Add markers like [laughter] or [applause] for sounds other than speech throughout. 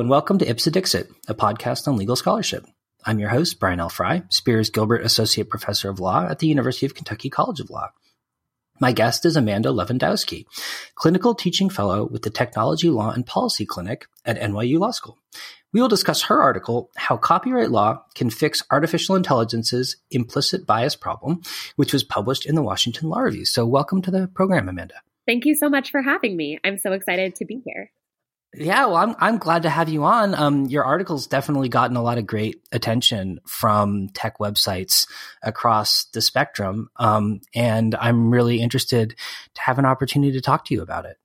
And welcome to Ipse Dixit, a podcast on legal scholarship. I'm your host, Brian L. Frye, Spears Gilbert Associate Professor of Law at the University of Kentucky College of Law. My guest is Amanda Levendowski, Clinical Teaching Fellow with the Technology Law and Policy Clinic at NYU Law School. We will discuss her article, How Copyright Law Can Fix Artificial Intelligence's Implicit Bias Problem, which was published in the Washington Law Review. So, welcome to the program, Amanda. Thank you so much for having me. I'm so excited to be here. Yeah, well, I'm I'm glad to have you on. Um, your article's definitely gotten a lot of great attention from tech websites across the spectrum, um, and I'm really interested to have an opportunity to talk to you about it.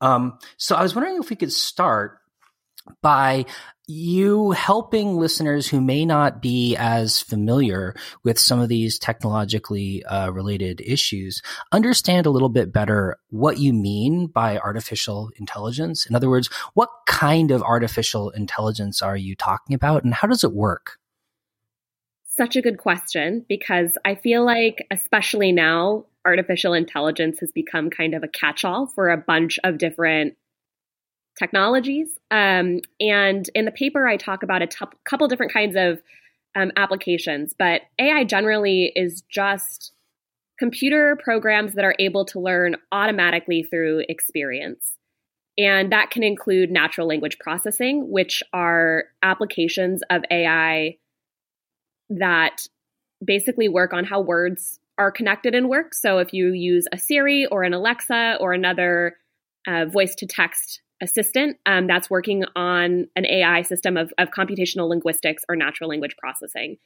Um, so I was wondering if we could start by you helping listeners who may not be as familiar with some of these technologically uh, related issues understand a little bit better what you mean by artificial intelligence. In other words, what kind of artificial intelligence are you talking about and how does it work? Such a good question because I feel like, especially now, artificial intelligence has become kind of a catch all for a bunch of different technologies. Um, and in the paper, I talk about a t- couple different kinds of um, applications, but AI generally is just computer programs that are able to learn automatically through experience. And that can include natural language processing, which are applications of AI that basically work on how words are connected and work. So if you use a Siri or an Alexa or another uh, voice to text assistant um, that's working on an AI system of, of computational linguistics or natural language processing.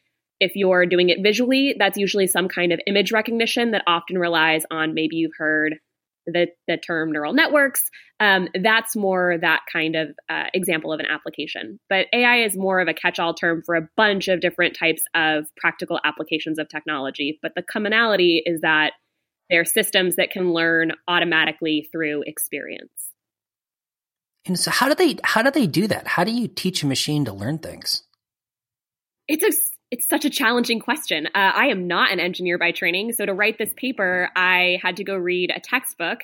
If you're doing it visually, that's usually some kind of image recognition that often relies on maybe you've heard the, the term neural networks. Um, that's more that kind of uh, example of an application. But AI is more of a catch all term for a bunch of different types of practical applications of technology. But the commonality is that they're systems that can learn automatically through experience. And so how do they how do they do that? How do you teach a machine to learn things? It's a it's such a challenging question. Uh, I am not an engineer by training, so to write this paper, I had to go read a textbook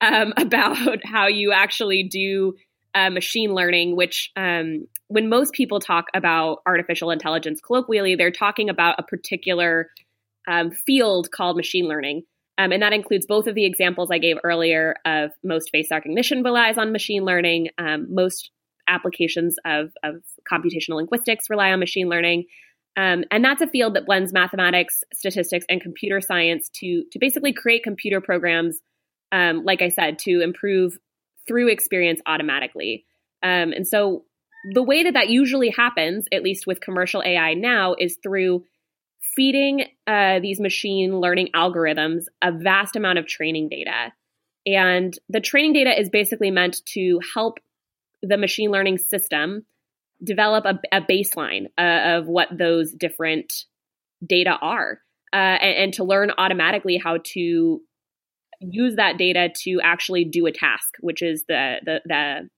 um, [laughs] about how you actually do uh, machine learning. Which, um, when most people talk about artificial intelligence colloquially, they're talking about a particular um, field called machine learning. Um, and that includes both of the examples I gave earlier of most face recognition relies on machine learning. Um, most applications of, of, computational linguistics rely on machine learning. Um, and that's a field that blends mathematics, statistics, and computer science to, to basically create computer programs, um, like I said, to improve through experience automatically. Um, and so the way that that usually happens, at least with commercial AI now, is through feeding uh, these machine learning algorithms a vast amount of training data. And the training data is basically meant to help the machine learning system develop a, a baseline uh, of what those different data are uh, and, and, to learn automatically how to use that data to actually do a task, which is the, the, the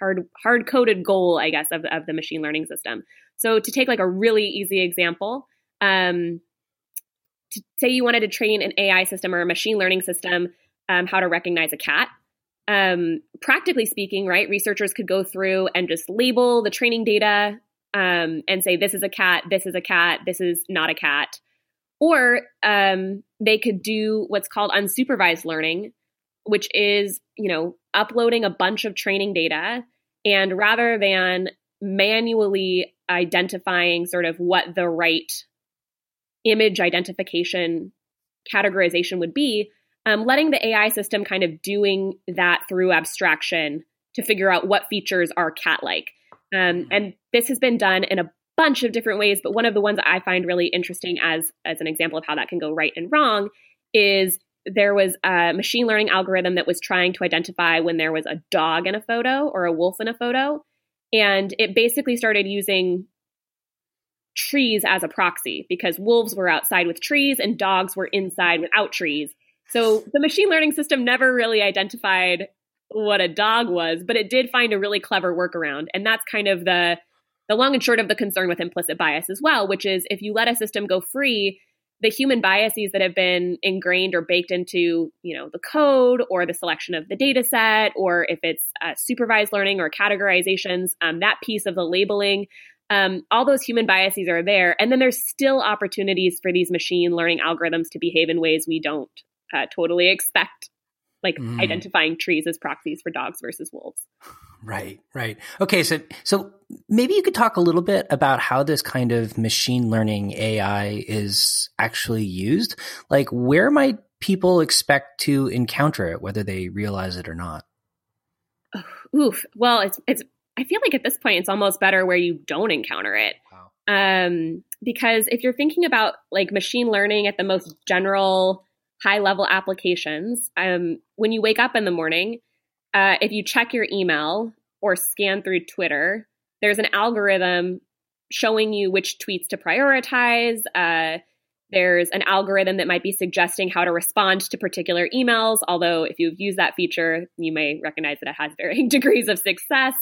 hard hard coded goal, I guess, of, of the machine learning system. So to take like a really easy example, um, to say you wanted to train an AI system or a machine learning system um, how to recognize a cat. Um, practically speaking, right, researchers could go through and just label the training data um, and say, this is a cat, this is a cat, this is not a cat. Or um, they could do what's called unsupervised learning, which is, you know, uploading a bunch of training data. And rather than manually identifying sort of what the right image identification categorization would be, um, letting the AI system kind of doing that through abstraction to figure out what features are cat like. Um, mm-hmm. and this has been done in a bunch of different ways, but one of the ones I find really interesting as, as an example of how that can go right and wrong is there was a machine learning algorithm that was trying to identify when there was a dog in a photo or a wolf in a photo. And it basically started using trees as a proxy because wolves were outside with trees and dogs were inside without trees. So the machine learning system never really identified what a dog was, but it did find a really clever workaround. And that's kind of the the long and short of the concern with implicit bias as well, which is if you let a system go free, the human biases that have been ingrained or baked into you know the code or the selection of the data set or if it's uh, supervised learning or categorizations um, that piece of the labeling um, all those human biases are there and then there's still opportunities for these machine learning algorithms to behave in ways we don't uh, totally expect like mm. identifying trees as proxies for dogs versus wolves Right, right. Okay, so so maybe you could talk a little bit about how this kind of machine learning AI is actually used. Like where might people expect to encounter it whether they realize it or not? Oof. Well, it's it's I feel like at this point it's almost better where you don't encounter it. Wow. Um because if you're thinking about like machine learning at the most general high level applications, um when you wake up in the morning, uh, if you check your email or scan through Twitter, there's an algorithm showing you which tweets to prioritize. Uh, there's an algorithm that might be suggesting how to respond to particular emails, although if you've used that feature, you may recognize that it has varying [laughs] degrees of success.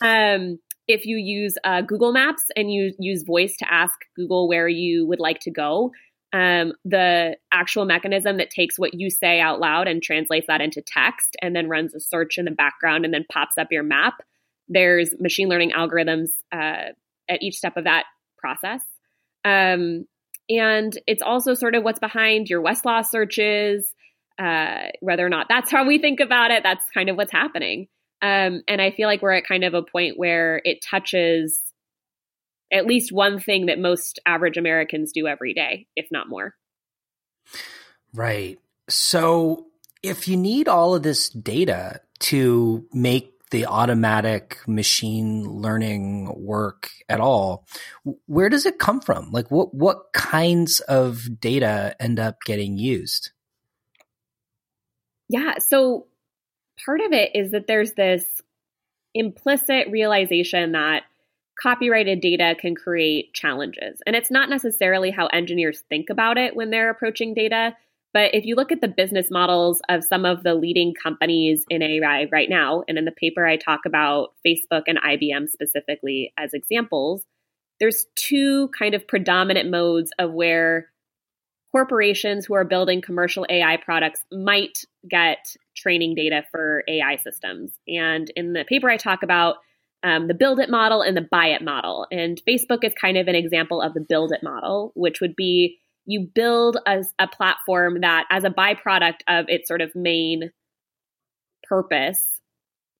Um, if you use uh, Google Maps and you use voice to ask Google where you would like to go, um, the actual mechanism that takes what you say out loud and translates that into text and then runs a search in the background and then pops up your map. There's machine learning algorithms uh, at each step of that process. Um, and it's also sort of what's behind your Westlaw searches, uh, whether or not that's how we think about it, that's kind of what's happening. Um, and I feel like we're at kind of a point where it touches at least one thing that most average Americans do every day, if not more. Right. So if you need all of this data to make the automatic machine learning work at all, where does it come from? Like what what kinds of data end up getting used? Yeah, so part of it is that there's this implicit realization that copyrighted data can create challenges. And it's not necessarily how engineers think about it when they're approaching data. But if you look at the business models of some of the leading companies in AI right now, and in the paper I talk about Facebook and IBM specifically as examples, there's two kind of predominant modes of where corporations who are building commercial AI products might get training data for AI systems. And in the paper I talk about, um, the build it model and the buy it model. And Facebook is kind of an example of the build it model, which would be you build a, a platform that, as a byproduct of its sort of main purpose,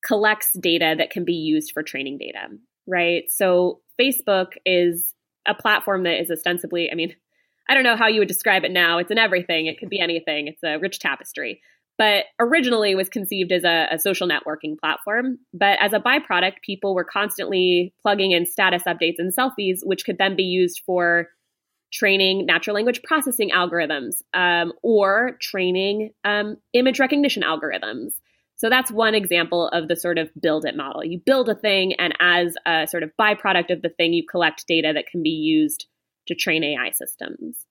collects data that can be used for training data, right? So Facebook is a platform that is ostensibly, I mean, [laughs] I don't know how you would describe it now. It's an everything. It could be anything. It's a rich tapestry but originally was conceived as a, a, social networking platform. But as a byproduct, people were constantly plugging in status updates and selfies, which could then be used for training natural language processing algorithms um, or training um, image recognition algorithms. So that's one example of the sort of build it model. You build a thing, and as a sort of byproduct of the thing, you collect data that can be used to train AI systems.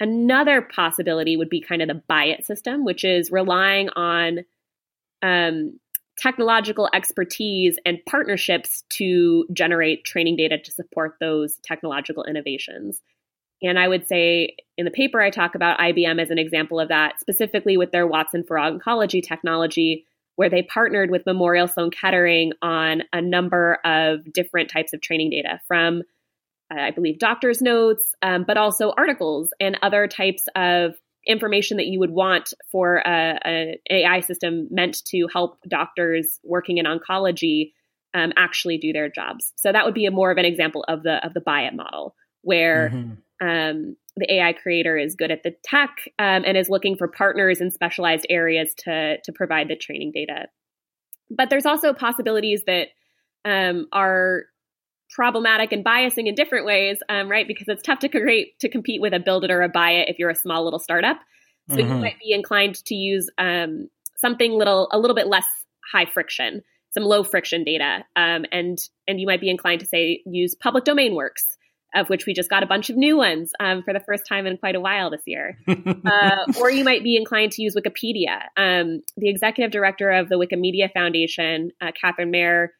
Another possibility would be kind of the buy it system, which is relying on um, technological expertise and partnerships to generate training data to support those technological innovations. And I would say in the paper, I talk about IBM as an example of that, specifically with their Watson for Oncology technology, where they partnered with Memorial Sloan Kettering on a number of different types of training data from I believe, doctor's notes, um, but also articles and other types of information that you would want for an AI system meant to help doctors working in oncology um, actually do their jobs. So that would be a more of an example of the of the buy it model, where mm-hmm. Um, the AI creator is good at the tech um, and is looking for partners in specialized areas to to provide the training data. But there's also possibilities that um, are problematic and biasing in different ways, um, right? Because it's tough to create to compete with a build it or a buy it if you're a small little startup. So mm-hmm. you might be inclined to use um, something little a little bit less high friction, some low friction data, um, and and you might be inclined to say use public domain works, of which we just got a bunch of new ones um, for the first time in quite a while this year. [laughs] uh, or you might be inclined to use Wikipedia. Um, the executive director of the Wikimedia Foundation, uh, Katherine Maher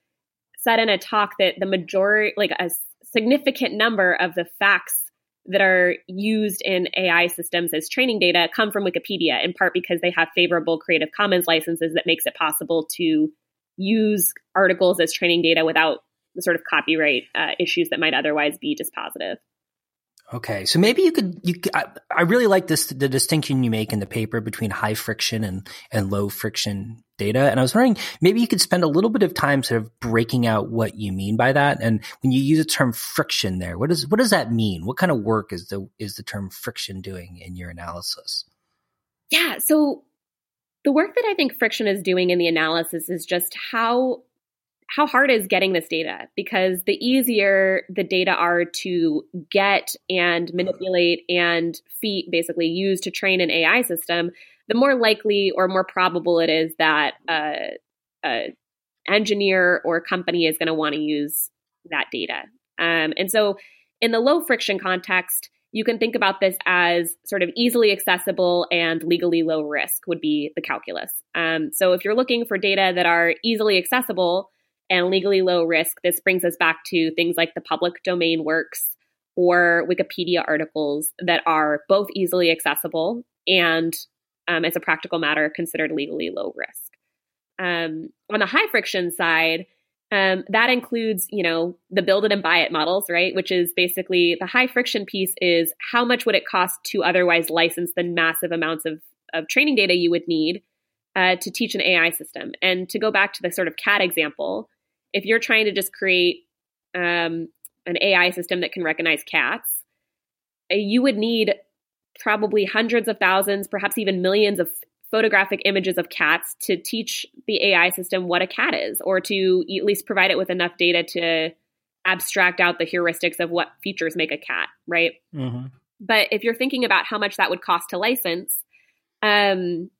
said in a talk that the majority, like a significant number of the facts that are used in AI systems as training data come from Wikipedia, in part because they have favorable Creative Commons licenses that makes it possible to use articles as training data without the sort of copyright uh, issues that might otherwise be dispositive. Okay, so maybe you could you I, I, really like this the distinction you make in the paper between high friction and and low friction data and I was wondering maybe you could spend a little bit of time sort of breaking out what you mean by that and when you use the term friction there what does what does that mean what kind of work is the is the term friction doing in your analysis Yeah, so the work that I think friction is doing in the analysis is just how how hard is getting this data? Because the easier the data are to get and manipulate and feed, basically use to train an AI system, the more likely or more probable it is that a, a engineer or company is going to want to use that data. Um, and so, in the low friction context, you can think about this as sort of easily accessible and legally low risk would be the calculus. Um, so if you're looking for data that are easily accessible, and legally low risk, this brings us back to things like the public domain works or Wikipedia articles that are both easily accessible and, um, as a practical matter, considered legally low risk. Um, on the high friction side, um, that includes, you know, the build it and buy it models, right? Which is basically the high friction piece is how much would it cost to otherwise license the massive amounts of, of training data you would need uh, to teach an AI system. And to go back to the sort of cat example, if you're trying to just create um, an AI system that can recognize cats, uh, you would need probably hundreds of thousands, perhaps even millions of photographic images of cats to teach the AI system what a cat is, or to at least provide it with enough data to abstract out the heuristics of what features make a cat, right? Mm-hmm. But if you're thinking about how much that would cost to license, um,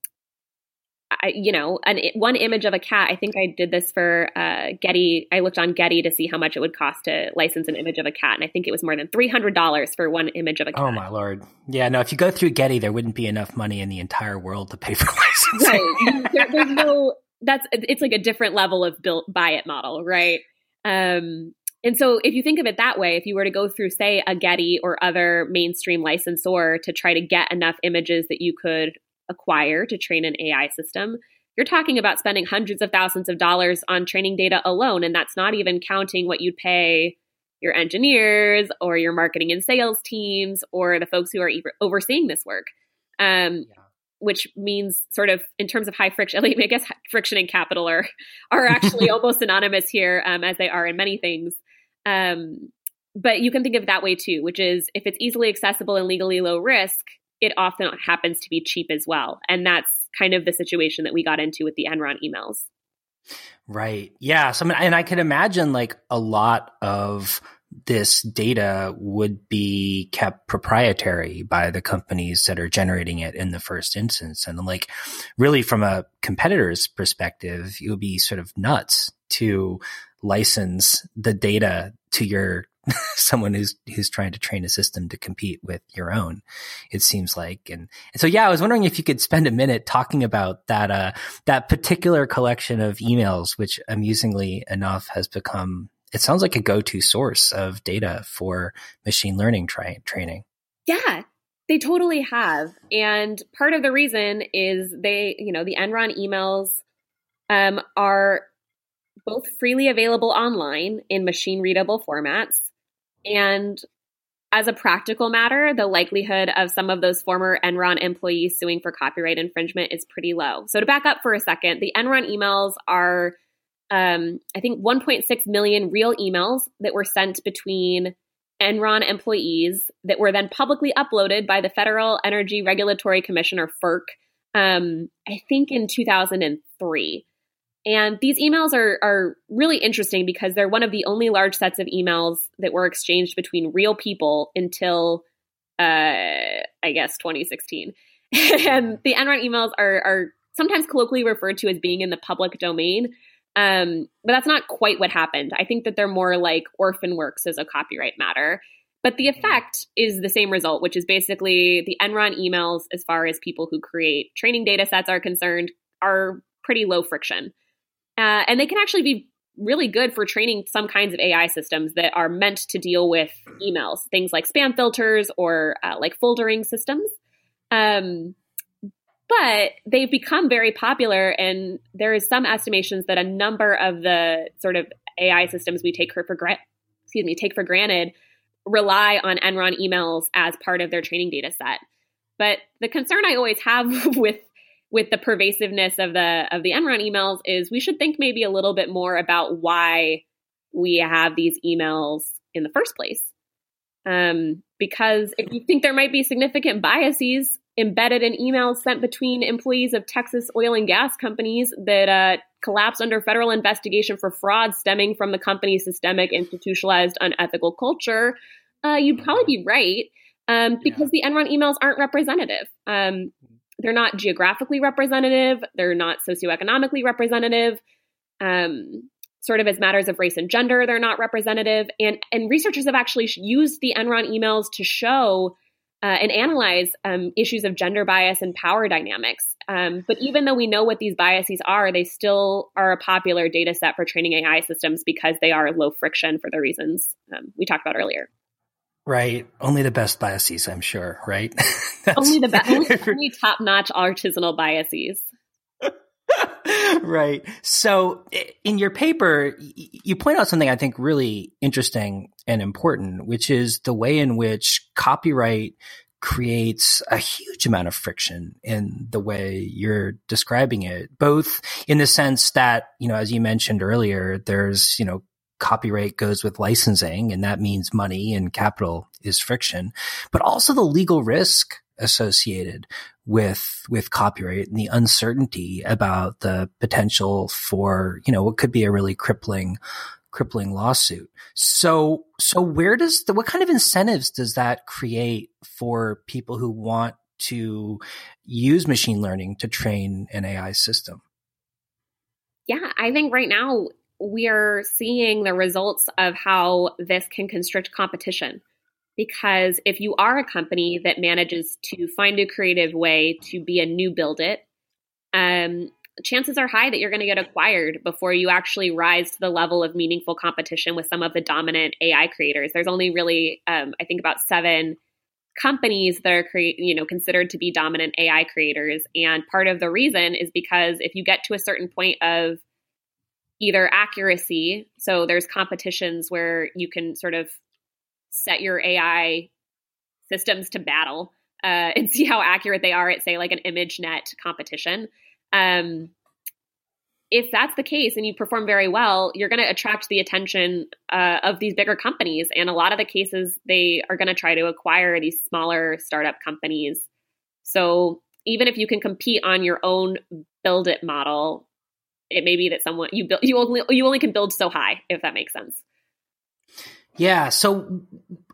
I, you know, an, one image of a cat. I think I did this for uh, Getty. I looked on Getty to see how much it would cost to license an image of a cat, and I think it was more than three hundred dollars for one image of a cat. Oh my lord! Yeah, no. If you go through Getty, there wouldn't be enough money in the entire world to pay for [laughs] licensing. Right. there, there's no. That's it's like a different level of built buy it model, right? Um, and so, if you think of it that way, if you were to go through, say, a Getty or other mainstream licensor to try to get enough images that you could acquire to train an AI system, you're talking about spending hundreds of thousands of dollars on training data alone. And that's not even counting what you'd pay your engineers or your marketing and sales teams or the folks who are overseeing this work. Um, yeah. Which means, sort of, in terms of high friction, [laughs] I guess friction and capital are are actually [laughs] almost synonymous here, um, as they are in many things. Um, but you can think of it that way too, which is if it's easily accessible and legally low risk, it often happens to be cheap as well. And that's kind of the situation that we got into with the Enron emails. Right. Yeah. So, and I can imagine like a lot of this data would be kept proprietary by the companies that are generating it in the first instance. And like really from a competitor's perspective, it would be sort of nuts to license the data to your [laughs] someone who's who's trying to train a system to compete with your own it seems like. And, and so yeah i was wondering if you could spend a minute talking about that uh that particular collection of emails which amusingly enough has become it sounds like a go-to source of data for machine learning tra- training. Yeah they totally have. And part of the reason is they you know the enron emails um, are both freely available online in machine readable formats and as a practical matter, the likelihood of some of those former Enron employees suing for copyright infringement is pretty low. So, to back up for a second, the Enron emails are, um, I think, 1.6 million real emails that were sent between Enron employees that were then publicly uploaded by the Federal Energy Regulatory Commission, or FERC, um, I think in 2003. And these emails are, are really interesting because they're one of the only large sets of emails that were exchanged between real people until, uh, I guess, 2016. [laughs] and the Enron emails are, are sometimes colloquially referred to as being in the public domain. Um, but that's not quite what happened. I think that they're more like orphan works as a copyright matter. But the effect is the same result, which is basically the Enron emails, as far as people who create training data sets are concerned, are pretty low friction. Uh, and they can actually be really good for training some kinds of AI systems that are meant to deal with emails, things like spam filters or uh, like foldering systems. Um, but they've become very popular, and there is some estimations that a number of the sort of AI systems we take for, for excuse me take for granted rely on Enron emails as part of their training data set. But the concern I always have [laughs] with with the pervasiveness of the of the Enron emails is we should think maybe a little bit more about why we have these emails in the first place. Um, because if you think there might be significant biases embedded in emails sent between employees of Texas oil and gas companies that uh, collapse under federal investigation for fraud stemming from the company's systemic, institutionalized, unethical culture, uh, you'd probably be right um, because yeah. the Enron emails aren't representative. Um, they're not geographically representative. They're not socioeconomically representative. Um, sort of as matters of race and gender, they're not representative. And and researchers have actually used the Enron emails to show uh, and analyze um, issues of gender bias and power dynamics. Um, but even though we know what these biases are, they still are a popular data set for training AI systems because they are low friction for the reasons um, we talked about earlier. Right. Only the best biases, I'm sure, right? [laughs] only the best, only, [laughs] only top notch artisanal biases. right. So in your paper, you point out something I think really interesting and important, which is the way in which copyright creates a huge amount of friction in the way you're describing it, both in the sense that, you know, as you mentioned earlier, there's, you know, copyright goes with licensing and that means money and capital is friction, but also the legal risk associated with with copyright and the uncertainty about the potential for you know what could be a really crippling crippling lawsuit. So so where does the what kind of incentives does that create for people who want to use machine learning to train an AI system? Yeah, I think right now we are seeing the results of how this can constrict competition. Because if you are a company that manages to find a creative way to be a new build it, um, chances are high that you're going to get acquired before you actually rise to the level of meaningful competition with some of the dominant AI creators. There's only really, um, I think, about seven companies that are create, you know, considered to be dominant AI creators, and part of the reason is because if you get to a certain point of either accuracy. So there's competitions where you can sort of set your AI systems to battle uh, [laughs] and see how accurate they are at, say, like an ImageNet competition. Um, if that's the case and you perform very well, you're going to attract the attention uh, of these bigger companies. And a lot of the cases, they are going to try to acquire these smaller startup companies. So even if you can compete on your own build it model, it may be that someone you build you only you only can build so high if that makes sense. Yeah. So,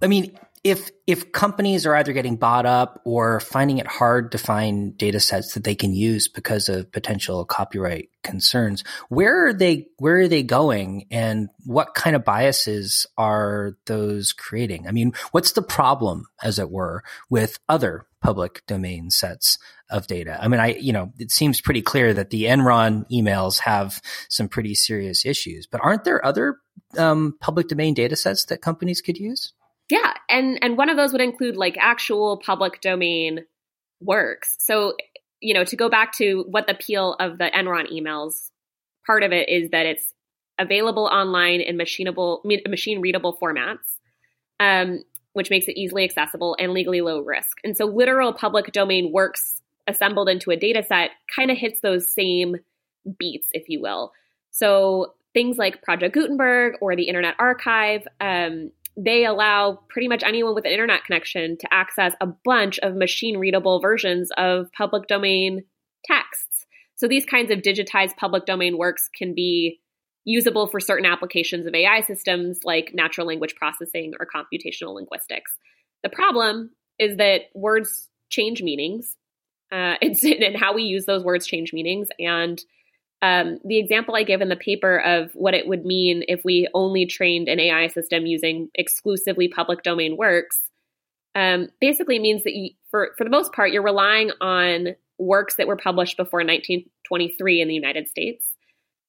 I mean, if if companies are either getting bought up or finding it hard to find data sets that they can use because of potential copyright concerns, where are they where are they going and what kind of biases are those creating? I mean, what's the problem as it were with other public domain sets of data. I mean, I, you know, it seems pretty clear that the Enron emails have some pretty serious issues, but aren't there other um, public domain data sets that companies could use? Yeah. And, and one of those would include like actual public domain works. So, you know, to go back to what the appeal of the Enron emails, part of it is that it's available online in machinable, machine readable formats. Um, which makes it easily accessible and legally low risk. And so literal public domain works assembled into a data set kind of hits those same beats, if you will. So things like Project Gutenberg or the Internet Archive, um, they allow pretty much anyone with an internet connection to access a bunch of machine readable versions of public domain texts. So these kinds of digitized public domain works can be usable for certain applications of AI systems like natural language processing or computational linguistics. The problem is that words change meanings. Uh, [laughs] it's and how we use those words change meanings. And um, the example I give in the paper of what it would mean if we only trained an AI system using exclusively public domain works um, basically means that you, for for the most part, you're relying on works that were published before 1923 in the United States.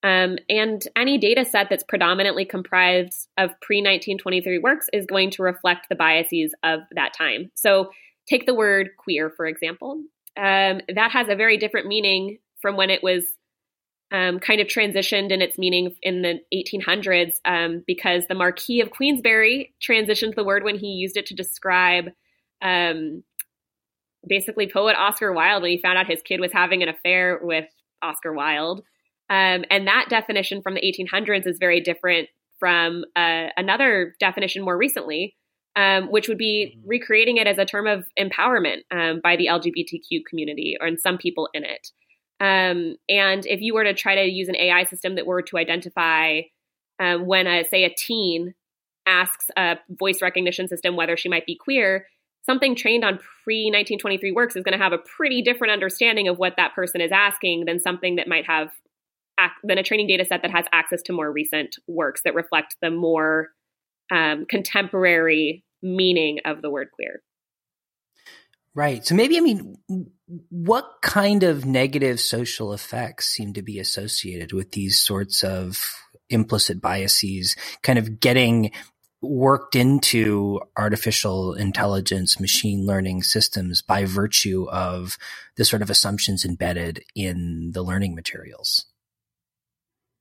Um, and any data set that's predominantly comprised of pre 1923 works is going to reflect the biases of that time. So, take the word queer, for example. Um, that has a very different meaning from when it was um, kind of transitioned in its meaning in the 1800s um, because the Marquis of Queensberry transitioned the word when he used it to describe um, basically poet Oscar Wilde when he found out his kid was having an affair with Oscar Wilde. Um, and that definition from the 1800s is very different from uh, another definition more recently, um, which would be mm-hmm. recreating it as a term of empowerment um, by the LGBTQ community or in some people in it. Um, and if you were to try to use an AI system that were to identify um, when, a, say, a teen asks a voice recognition system whether she might be queer, something trained on pre 1923 works is going to have a pretty different understanding of what that person is asking than something that might have than a training data set that has access to more recent works that reflect the more um, contemporary meaning of the word queer. Right. So maybe, I mean, what kind of negative social effects seem to be associated with these sorts of implicit biases kind of getting worked into artificial intelligence, machine learning systems by virtue of the sort of assumptions embedded in the learning materials?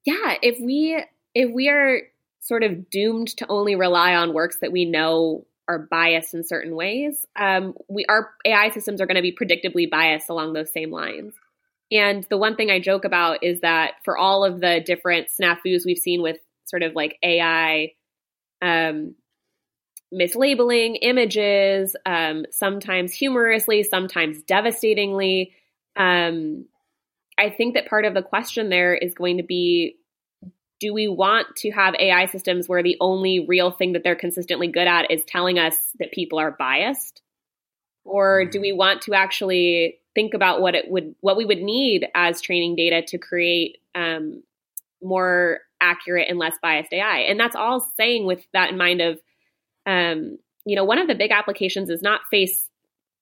Yeah, if we if we are sort of doomed to only rely on works that we know are biased in certain ways, um, we our AI systems are going to be predictably biased along those same lines. And the one thing I joke about is that for all of the different snafus we've seen with sort of like AI um, mislabeling images, um, sometimes humorously, sometimes devastatingly. Um, I think that part of the question there is going to be do we want to have AI systems where the only real thing that they're consistently good at is telling us that people are biased? Or do we want to actually think about what it would what we would need as training data to create um, more accurate and less biased AI? And that's all saying with that in mind of um, you know, one of the big applications is not face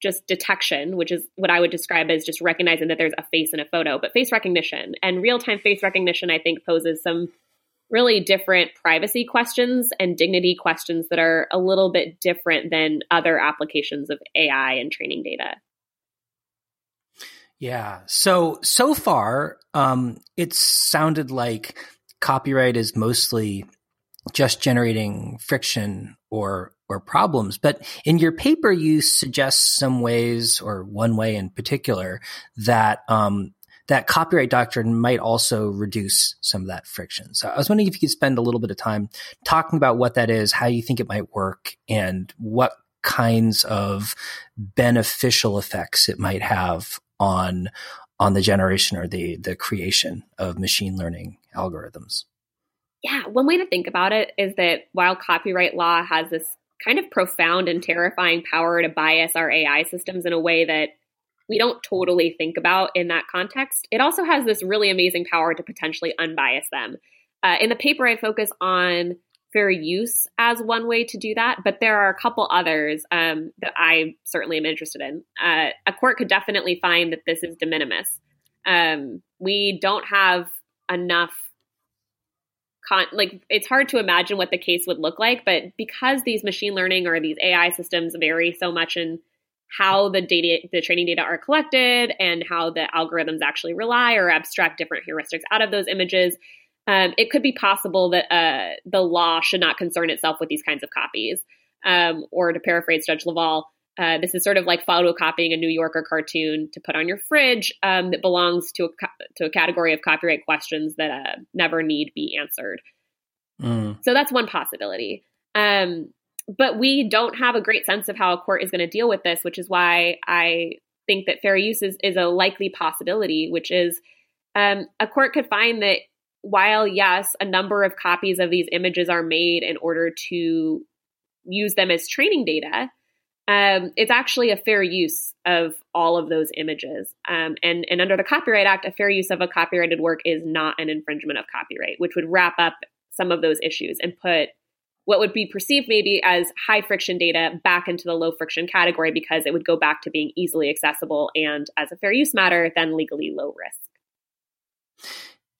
just detection, which is what I would describe as just recognizing that there's a face in a photo, but face recognition. And real time face recognition, I think, poses some really different privacy questions and dignity questions that are a little bit different than other applications of AI and training data. Yeah. So, so far, um, it's sounded like copyright is mostly just generating friction or or problems. But in your paper, you suggest some ways, or one way in particular, that um, that copyright doctrine might also reduce some of that friction. So I was wondering if you could spend a little bit of time talking about what that is, how you think it might work, and what kinds of beneficial effects it might have on on the generation or the the creation of machine learning algorithms. Yeah, one way to think about it is that while copyright law has this kind of profound and terrifying power to bias our AI systems in a way that we don't totally think about in that context. It also has this really amazing power to potentially unbias them. Uh, in the paper, I focus on fair use as one way to do that, but there are a couple others um, that I certainly am interested in. Uh, a court could definitely find that this is de minimis. Um, we don't have enough. Con- like it's hard to imagine what the case would look like, but because these machine learning or these AI systems vary so much in how the data the training data are collected and how the algorithms actually rely or abstract different heuristics out of those images um, it could be possible that uh, the law should not concern itself with these kinds of copies um, or to paraphrase judge Leval uh, this is sort of like photocopying a New Yorker cartoon to put on your fridge um, that belongs to a, to a category of copyright questions that uh, never need be answered. Mm. So that's one possibility. Um, but we don't have a great sense of how a court is going to deal with this, which is why I think that fair use is, is a likely possibility, which is um, a court could find that while, yes, a number of copies of these images are made in order to use them as training data, um, it's actually a fair use of all of those images. Um, and, and under the Copyright Act, a fair use of a copyrighted work is not an infringement of copyright, which would wrap up some of those issues and put what would be perceived maybe as high friction data back into the low friction category because it would go back to being easily accessible and as a fair use matter, then legally low risk.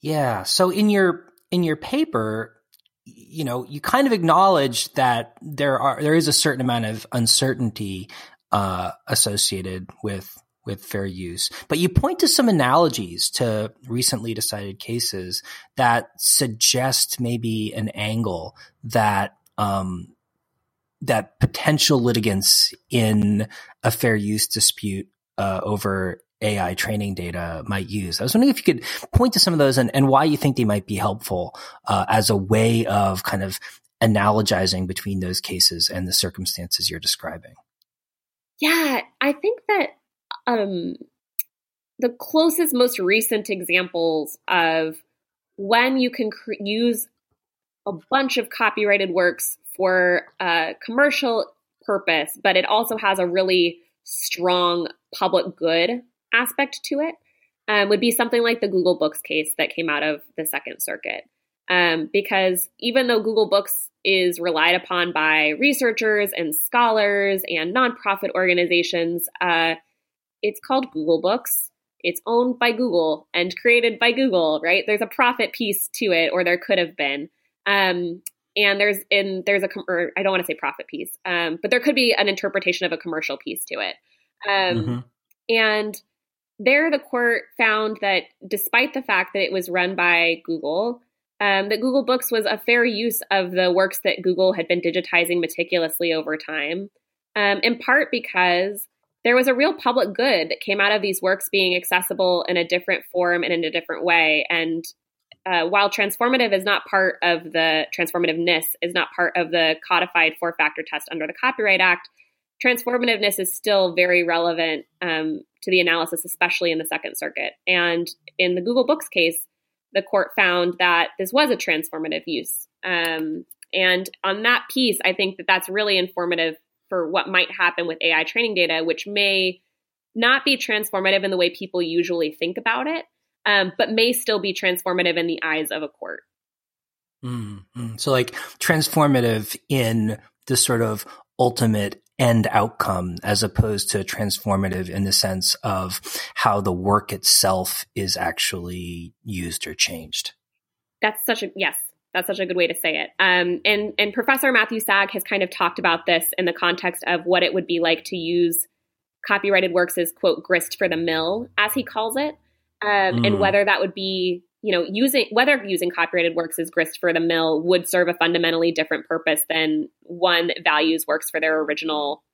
Yeah. So in your in your paper, you know, you kind of acknowledge that there are there is a certain amount of uncertainty uh, associated with with fair use, but you point to some analogies to recently decided cases that suggest maybe an angle that um, that potential litigants in a fair use dispute uh, over AI training data might use. I was wondering if you could point to some of those and, and why you think they might be helpful uh, as a way of kind of analogizing between those cases and the circumstances you're describing. Yeah, I think that um, the closest, most recent examples of when you can cr- use a bunch of copyrighted works for a commercial purpose, but it also has a really strong public good aspect to it um, would be something like the Google Books case that came out of the Second Circuit. Um, because even though Google Books is relied upon by researchers and scholars and nonprofit organizations, uh, it's called Google Books. It's owned by Google and created by Google, right? There's a profit piece to it, or there could have been. Um, and there's in there's a or I don't want to say profit piece, um, but there could be an interpretation of a commercial piece to it. Um, mm-hmm. And there, the court found that despite the fact that it was run by Google, um, that Google Books was a fair use of the works that Google had been digitizing meticulously over time, um, in part because there was a real public good that came out of these works being accessible in a different form and in a different way. And uh, while transformative is not part of the transformativeness is not part of the codified four factor test under the Copyright Act, transformativeness is still very relevant um, to the analysis, especially in the Second Circuit. And in the Google Books case, the court found that this was a transformative use. Um, and on that piece, I think that that's really informative for what might happen with AI training data, which may not be transformative in the way people usually think about it, um, but may still be transformative in the eyes of a court. Mm-hmm. So, like transformative in the sort of ultimate end outcome as opposed to transformative in the sense of how the work itself is actually used or changed. That's such a yes, that's such a good way to say it. Um, and and Professor Matthew Sag has kind of talked about this in the context of what it would be like to use copyrighted works as quote grist for the mill, as he calls it, um, mm. and whether that would be you know, using whether using copyrighted works as grist for the mill would serve a fundamentally different purpose than one that values works for their original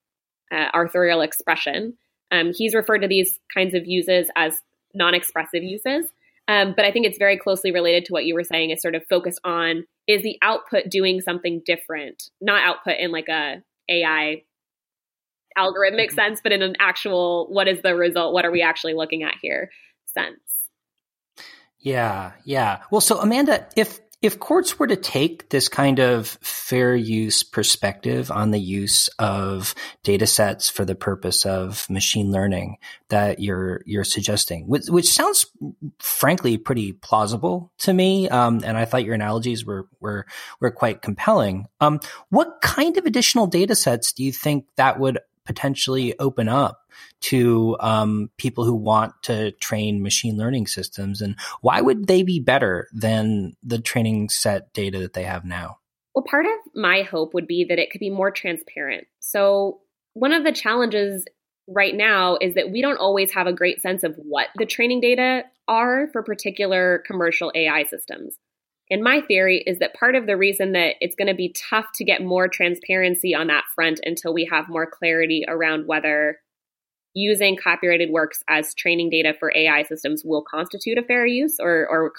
uh, authorial expression. Um, he's referred to these kinds of uses as non-expressive uses, um, but I think it's very closely related to what you were saying. Is sort of focused on is the output doing something different, not output in like a AI algorithmic mm-hmm. sense, but in an actual what is the result? What are we actually looking at here? Sense. Yeah, yeah. Well, so Amanda, if if courts were to take this kind of fair use perspective on the use of data sets for the purpose of machine learning that you're you're suggesting, which, which sounds frankly pretty plausible to me, um, and I thought your analogies were were were quite compelling. Um, what kind of additional data sets do you think that would potentially open up to um, people who want to train machine learning systems? And why would they be better than the training set data that they have now? Well, part of my hope would be that it could be more transparent. So, one of the challenges right now is that we don't always have a great sense of what the training data are for particular commercial AI systems. And my theory is that part of the reason that it's going to be tough to get more transparency on that front until we have more clarity around whether using copyrighted works as training data for AI systems will constitute a fair use or, or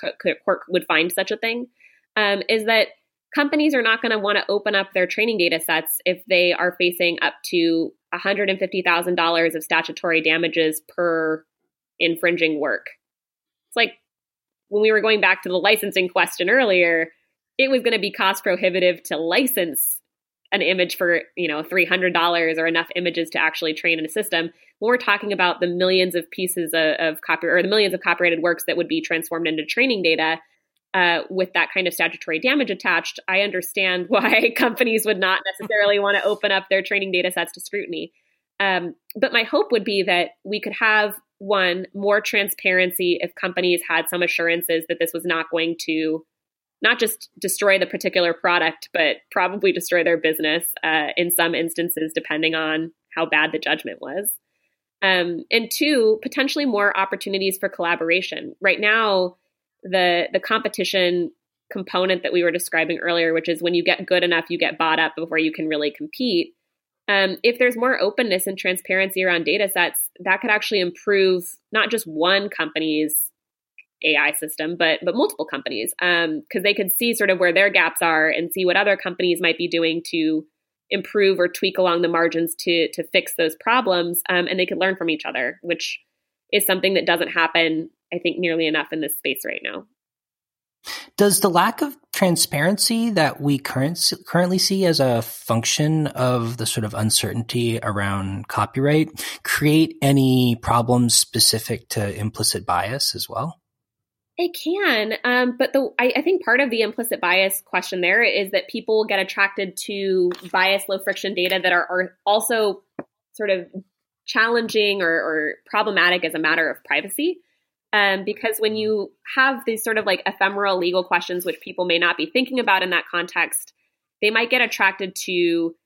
court would find such a thing um, is that companies are not going to want to open up their training data sets if they are facing up to $150,000 of statutory damages per infringing work. It's like when we were going back to the licensing question earlier, it was going to be cost prohibitive to license an image for, you know, $300 or enough images to actually train in a system. When we're talking about the millions of pieces of, of copy or the millions of copyrighted works that would be transformed into training data, uh, with that kind of statutory damage attached, I understand [laughs] why companies would not necessarily want to open up their training data sets to scrutiny. Um, but my hope would be that we could have one, more transparency if companies had some assurances that this was not going to not just destroy the particular product, but probably destroy their business uh, in some instances, depending on how bad the judgment was. Um, and two, potentially more opportunities for collaboration. Right now, the the competition component that we were describing earlier, which is when you get good enough, you get bought up before you can really compete. Um, if there's more openness and transparency around data sets, that could actually improve not just one company's AI system, but but multiple companies, because um, they could see sort of where their gaps are and see what other companies might be doing to improve or tweak along the margins to to fix those problems, um, and they could learn from each other, which is something that doesn't happen, I think, nearly enough in this space right now. Does the lack of transparency that we current, currently see as a function of the sort of uncertainty around copyright create any problems specific to implicit bias as well? It can, um, but the I, I, think part of the implicit bias question there is that people get attracted to bias, low friction data that are, are also sort of challenging or, or problematic as a matter of privacy. Um, because when you have these sort of like ephemeral legal questions, which people may not be thinking about in that context, they might get attracted to,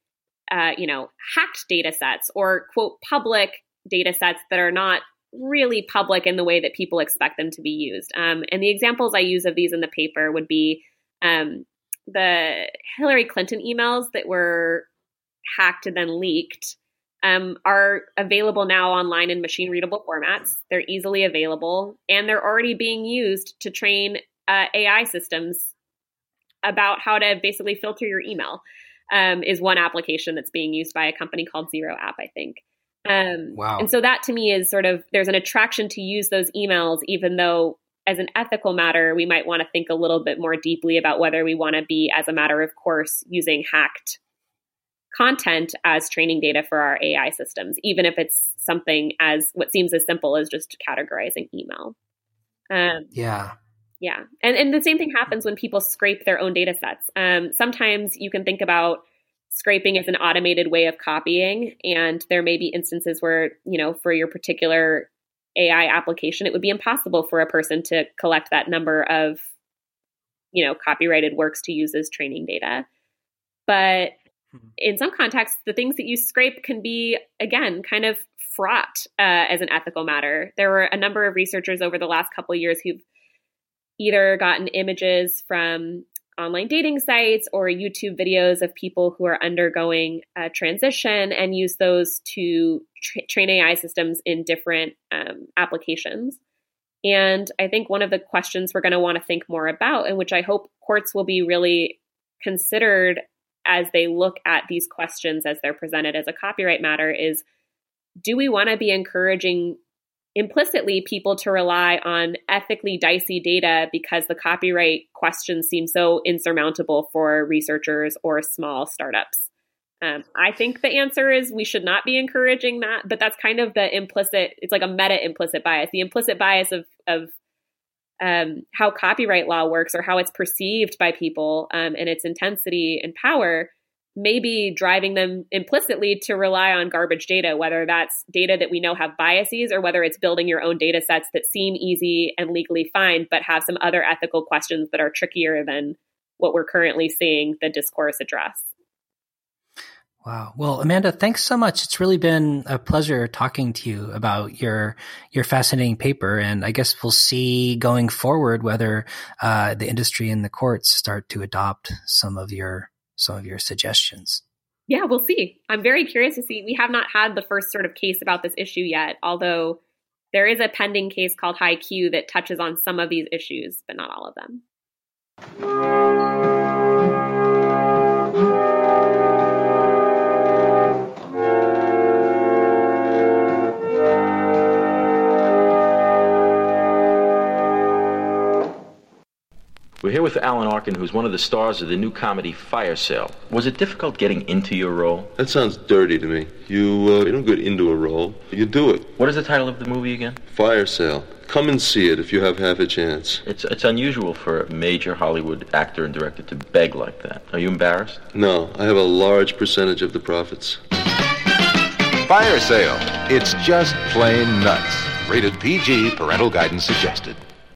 uh, you know, hacked data sets or quote public data sets that are not really public in the way that people expect them to be used. Um, and the examples I use of these in the paper would be um, the Hillary Clinton emails that were hacked and then leaked um, are available now online in machine readable formats. They're easily available and they're already being used to train uh, AI systems about how to basically filter your email. Um, is one application that's being used by a company called Zero App, I think. Um, wow. And so that to me is sort of there's an attraction to use those emails, even though as an ethical matter, we might want to think a little bit more deeply about whether we want to be, as a matter of course, using hacked content as training data for our AI systems, even if it's something as what seems as simple as just categorizing email. Um, yeah. Yeah. And, and the same thing happens when people scrape their own data sets. Um, sometimes you can think about scraping as an automated way of copying, and there may be instances where, you know, for your particular AI application, it would be impossible for a person to collect that number of, you know, copyrighted works to use as training data. But Mm-hmm. in some contexts, the things that you scrape can be, again, kind of fraught uh, as an ethical matter. There were a number of researchers over the last couple of years who've either gotten images from online dating sites or YouTube videos of people who are undergoing a transition and use those to tra- train AI systems in different um, applications. And I think one of the questions we're going to want to think more about, and which I hope courts will be really considered as they look at these questions as they're presented as a copyright matter is do we want to be encouraging implicitly people to rely on ethically dicey data because the copyright questions seem so insurmountable for researchers or small startups? Um, I think the answer is we should not be encouraging that, but that's kind of the implicit, it's like a meta implicit bias. The implicit bias of, of um, how copyright law works or how it's perceived by people um, and its intensity and power may be driving them implicitly to rely on garbage data, whether that's data that we know have biases or whether it's building your own data sets that seem easy and legally fine, but have some other ethical questions that are trickier than what we're currently seeing the discourse address. Wow. Well, Amanda, thanks so much. It's really been a pleasure talking to you about your your fascinating paper, and I guess we'll see going forward whether uh, the industry and the courts start to adopt some of your some of your suggestions. Yeah, we'll see. I'm very curious to see. We have not had the first sort of case about this issue yet, although there is a pending case called hiQ that touches on some of these issues, but not all of them. We're here with Alan Arkin, who's one of the stars of the new comedy Fire Sale. Was it difficult getting into your role? That sounds dirty to me. You, uh, you don't get into a role, you do it. What is the title of the movie again? Fire Sale. Come and see it if you have half a chance. It's, it's unusual for a major Hollywood actor and director to beg like that. Are you embarrassed? No, I have a large percentage of the profits. Fire Sale. It's just plain nuts. Rated PG, parental guidance suggested.